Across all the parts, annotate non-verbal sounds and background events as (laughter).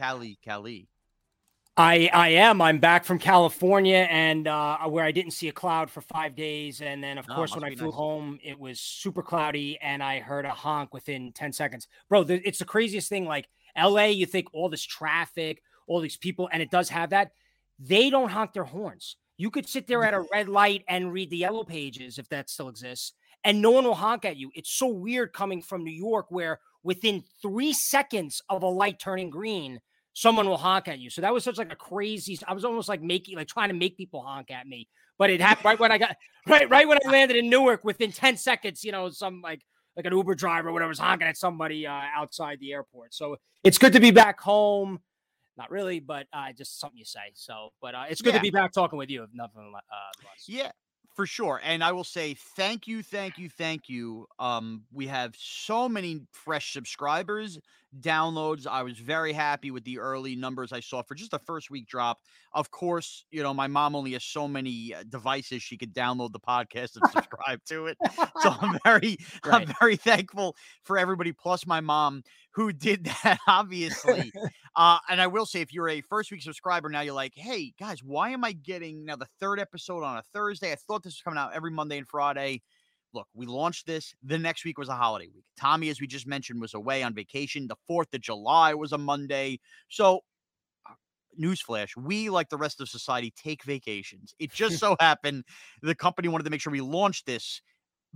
Cali, Cali. I I am. I'm back from California and uh, where I didn't see a cloud for five days, and then of Oh, course when I flew nice. home, it was super cloudy, and I heard a honk within ten seconds. Bro, the, it's the craziest thing. Like L.A., you think all this traffic, all these people, and it does have that. They don't honk their horns. You could sit there at a red light and read the yellow pages if that still exists, and no one will honk at you. It's so weird coming from New York, where within three seconds of a light turning green someone will honk at you. So that was such like a crazy. I was almost like making like trying to make people honk at me, but it happened right when I got (laughs) right right when I landed in Newark. Within ten seconds, you know, some like like an Uber driver or whatever was honking at somebody uh, outside the airport. So it's good to be back home. Not really, but uh, just something you say. So, but uh, it's good Yeah. to be back talking with you. If nothing uh, less. Yeah, for sure. And I will say thank you, thank you, thank you. Um, we have so many fresh subscribers, downloads. I was very happy with the early numbers I saw for just the first week drop. Of course, you know, my mom only has so many uh, devices she could download the podcast and (laughs) subscribe to it. So I'm very, (laughs) Right. I'm very thankful for everybody, plus my mom who did (laughs) that, obviously. uh, and I will say, if you're a first week subscriber, now you're like, hey guys, why am I getting now the third episode on a Thursday? I thought this was coming out every Monday and Friday. Look, we launched this. The next week was a holiday week. Tommy, as we just mentioned, was away on vacation. The 4th of July was a Monday. So, uh, newsflash, we, like the rest of society, take vacations. It just (laughs) so happened the company wanted to make sure we launched this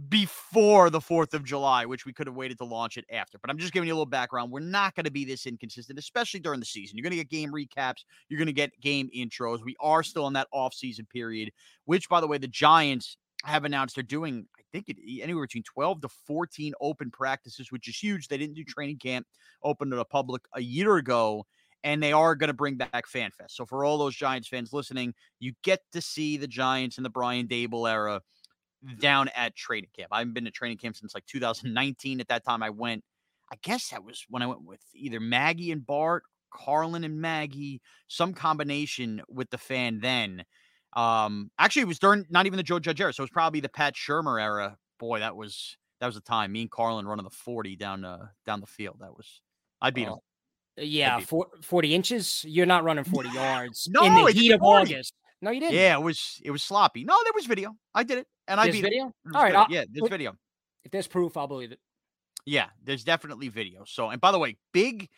before the 4th of July, which we could have waited to launch it after. But I'm just giving you a little background. We're not going to be this inconsistent, especially during the season. You're going to get game recaps, you're going to get game intros. We are still in that off-season period, which, by the way, the Giants have announced they're doing, I think, it, anywhere between 12 to 14 open practices, which is huge. They didn't do training camp open to the public a year ago. And they are going to bring back FanFest. So, for all those Giants fans listening, you get to see the Giants in the Brian Daboll era down at training camp. I haven't been to training camp since like 2019. At that time, I went, I guess that was when I went with either Maggie and Bart, Carlin and Maggie, some combination with the fan then. Um, actually, it was during not even the Joe Judge era, so it was probably the Pat Shurmur era. Boy, that was that was a time. Me and Carlin running the 40 down uh down the field. That was I beat him. Oh, Yeah, be- four, 40 inches. You're not running 40 yards no, in the heat of 40. August. No, you didn't. Yeah, it was it was sloppy. No, there was video. I did it, and I beat video. All right. I'll- yeah, there's video. If there's proof, I'll believe it. Yeah, there's definitely video. So, and by the way, big,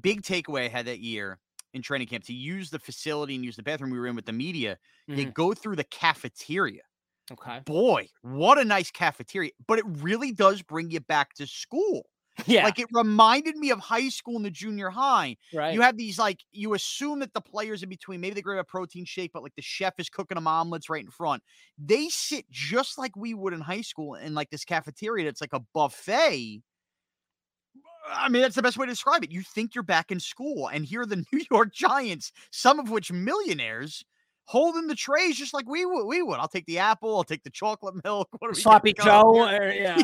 big takeaway I had that year in training camp to use the facility and use the bathroom we were in with the media. They Mhm. go through the cafeteria. Okay. Boy, what a nice cafeteria! But it really does bring you back to school. (laughs) Yeah. Like it reminded me of high school and the junior high. right. You have these like you assume that the players in between, maybe they grab a protein shake, but like the chef is cooking them omelets right in front. They sit just like we would in high school in like this cafeteria that's like a buffet. I mean, that's the best way to describe it. You think you're back in school, and here are the (laughs) New York Giants, some of which millionaires, holding the trays just like we would. We would. I'll take the apple. I'll take the chocolate (laughs) milk. Sloppy Joe. or- (laughs) yeah.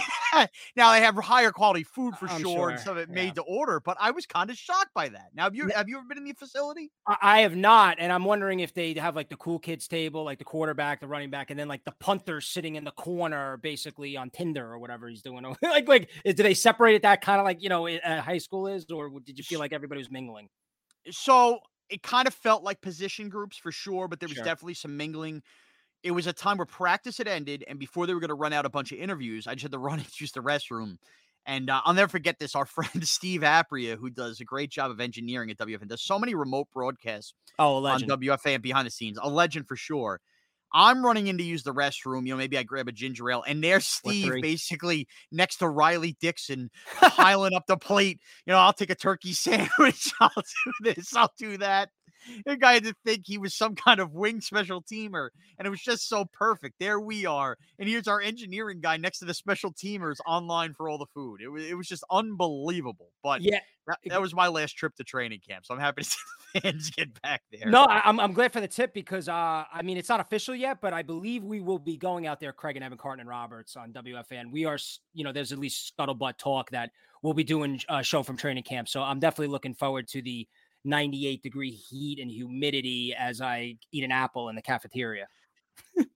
now they have higher quality food for I'm sure, and some of it yeah. made to order. But I was kind of shocked by that. Now, have you have you ever been in the facility? I have not, and I'm wondering if they have like the cool kids table, like the quarterback, the running back, and then like the punter sitting in the corner, basically on Tinder or whatever he's doing. (laughs) like, like, is- do they separate it that kind of like you know, uh, high school is, or did you feel like everybody was mingling? So it kind of felt like position groups for sure, but there was Sure. definitely some mingling. It was a time where practice had ended, and before they were going to run out a bunch of interviews, I just had to (laughs) run and use the restroom. And uh, I'll never forget this. Our (laughs) friend Steve Apria, who does a great job of engineering at WFAN, does so many remote broadcasts Oh, on and behind the scenes, a legend for sure. I'm running in to use the restroom. You know, maybe I grab a ginger ale, and there's Steve basically next to Riley Dixon (laughs) piling up the plate. You know, I'll take a turkey (laughs) sandwich. I'll do this. I'll do that. The guy had to think he was some kind of wing special teamer, and it was just so perfect. There we are, and here's our engineering guy next to the special teamers online for all the food. It was it was just unbelievable. But Yeah. that, that was my last trip to training camp, so I'm happy to (laughs) see the fans get back there. No, I, I'm I'm glad for the tip because uh, I mean it's not official yet, but I believe we will be going out there, Craig and Evan Carton and Roberts on WFAN. We are, you know, there's at least scuttlebutt talk that we'll be doing a show from training camp. So I'm definitely looking forward to the 98 degree heat and humidity as I eat an apple in the cafeteria.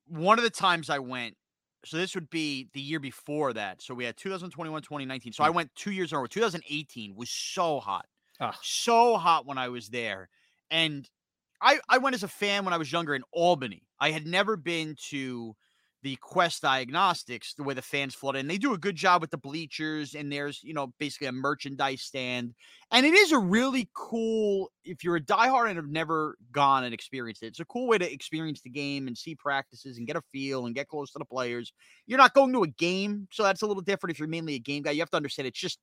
one of the times I went, so this would be the year before that. So we had 2021, 2019. So I hmm. went two years in a row. 2018 was so hot, Ugh. so hot when I was there. And I, I went as a fan when I was younger in Albany. I had never been to the Quest Diagnostics, the way the fans flood in. They do a good job with the bleachers, and there's, you know, basically a merchandise stand. And it is a really cool, if you're a diehard and have never gone and experienced it, it's a cool way to experience the game and see practices and get a feel and get close to the players. You're not going to a game, so that's a little different if you're mainly a game guy. You have to understand it's just,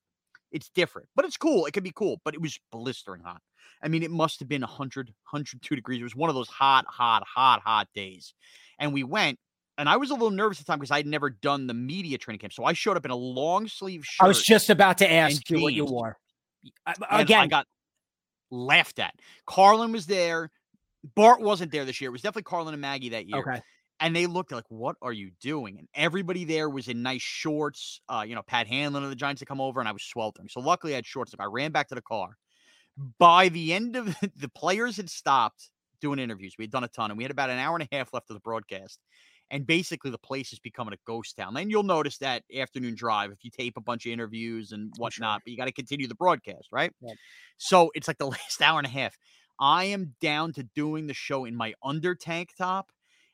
it's different, but it's cool. It can be cool, but it was blistering hot. I mean, it must have been 100, 102 degrees. It was one of those hot, hot, hot, hot days. And we went, and I was a little nervous at the time because I had never done the media training camp. So I showed up in a long sleeve shirt. I was just about to ask you what you wore. I- and I got laughed at. Carlin was there. Bart wasn't there this year. It was definitely Carlin and Maggie that year. okay. And they looked like, what are you doing? And everybody there was in nice shorts. Uh, you know, Pat Hanlon of the Giants had come over and I was sweltering. So luckily I had shorts. I ran back to the car. By the end of (laughs) the players had stopped doing interviews. We had done a ton and we had about an hour and a half left of the broadcast. And basically the place is becoming a ghost town. Then you'll notice that afternoon drive if you tape a bunch of interviews and whatnot, but you got to continue the broadcast, right? Right. So it's like the (laughs) last hour and a half. I am down to doing the show in my under tank top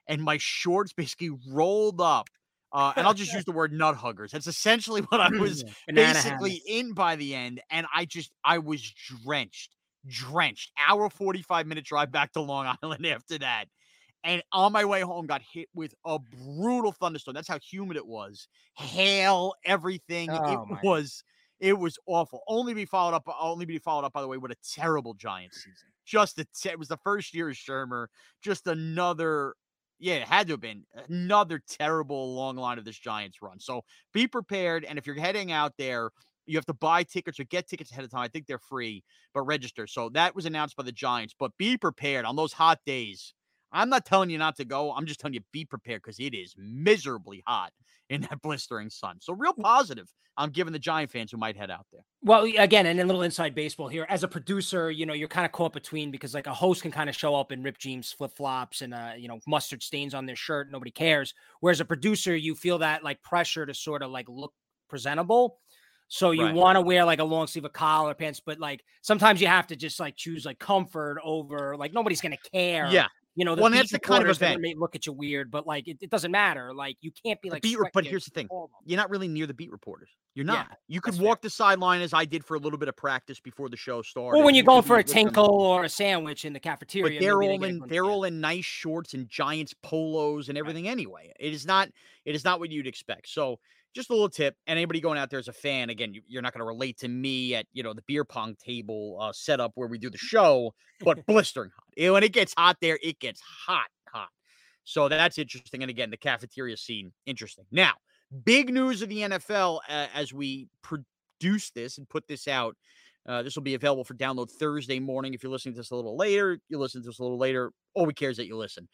and my shorts basically rolled up. Uh, and I'll just use (laughs) the word nut huggers. That's essentially (laughs) what I was basically in by the end. And I just, I was drenched, drenched. Hour 45 minute drive back to Long Island after that. And on my way home, got hit with a brutal thunderstorm. That's how humid it was. Hail, everything. Oh, it was, it was awful. Only be followed up, only be followed up, by the way, with a terrible Giants season. Just a, te- it was the first year of Shurmur. Just another yeah, it had to have been another terrible long line of this Giants run. So be prepared. And if you're heading out there, you have to buy tickets or get tickets ahead of time. I think they're free, but register. So that was announced by the Giants. But be prepared on those hot days. I'm not telling you not to go. I'm just telling you be prepared because it is miserably hot in that (laughs) blistering sun. So real positive. I'm giving the Giant fans who might head out there. Well, again, and a little inside baseball here. As a producer, you know, you're kind of caught between because like a host can kind of show up in ripped jeans, flip flops, and uh, you know, mustard stains on their shirt. Nobody cares. Whereas a producer, you feel that like pressure to sort of like look presentable. So you Right. want to wear like a long sleeve of collar pants, but like sometimes you have to just like choose like comfort over like nobody's gonna care. Yeah. You know, the Well, that's the kind of reporters, they're gonna event. may look at you weird, but like it, it doesn't matter. Like you can't be The like. beat but here's the thing. all. You're not really near the beat reporters. You're Yeah, not. you could that's fair. walk the sideline as I did for a little bit of practice before the show started. Or when you're going for a tinkle or a sandwich in the cafeteria. but they're maybe they all in they're all in nice shorts and Giants polos and everything anyway. It is not it is not what you'd expect. So just a little tip, and anybody going out there as a fan, again, you, you're not going to relate to me at you know the beer pong table uh, setup where we do the (laughs) show, but blistering hot. Know, When it gets hot there, it gets hot, hot. So that's interesting. And again, the cafeteria scene, interesting. Now, big news of the NFL uh, as we produce this and put this out. Uh, this will be available for download Thursday morning. If you're listening to this a little later, you listen to this a little later. All we care is that you listen.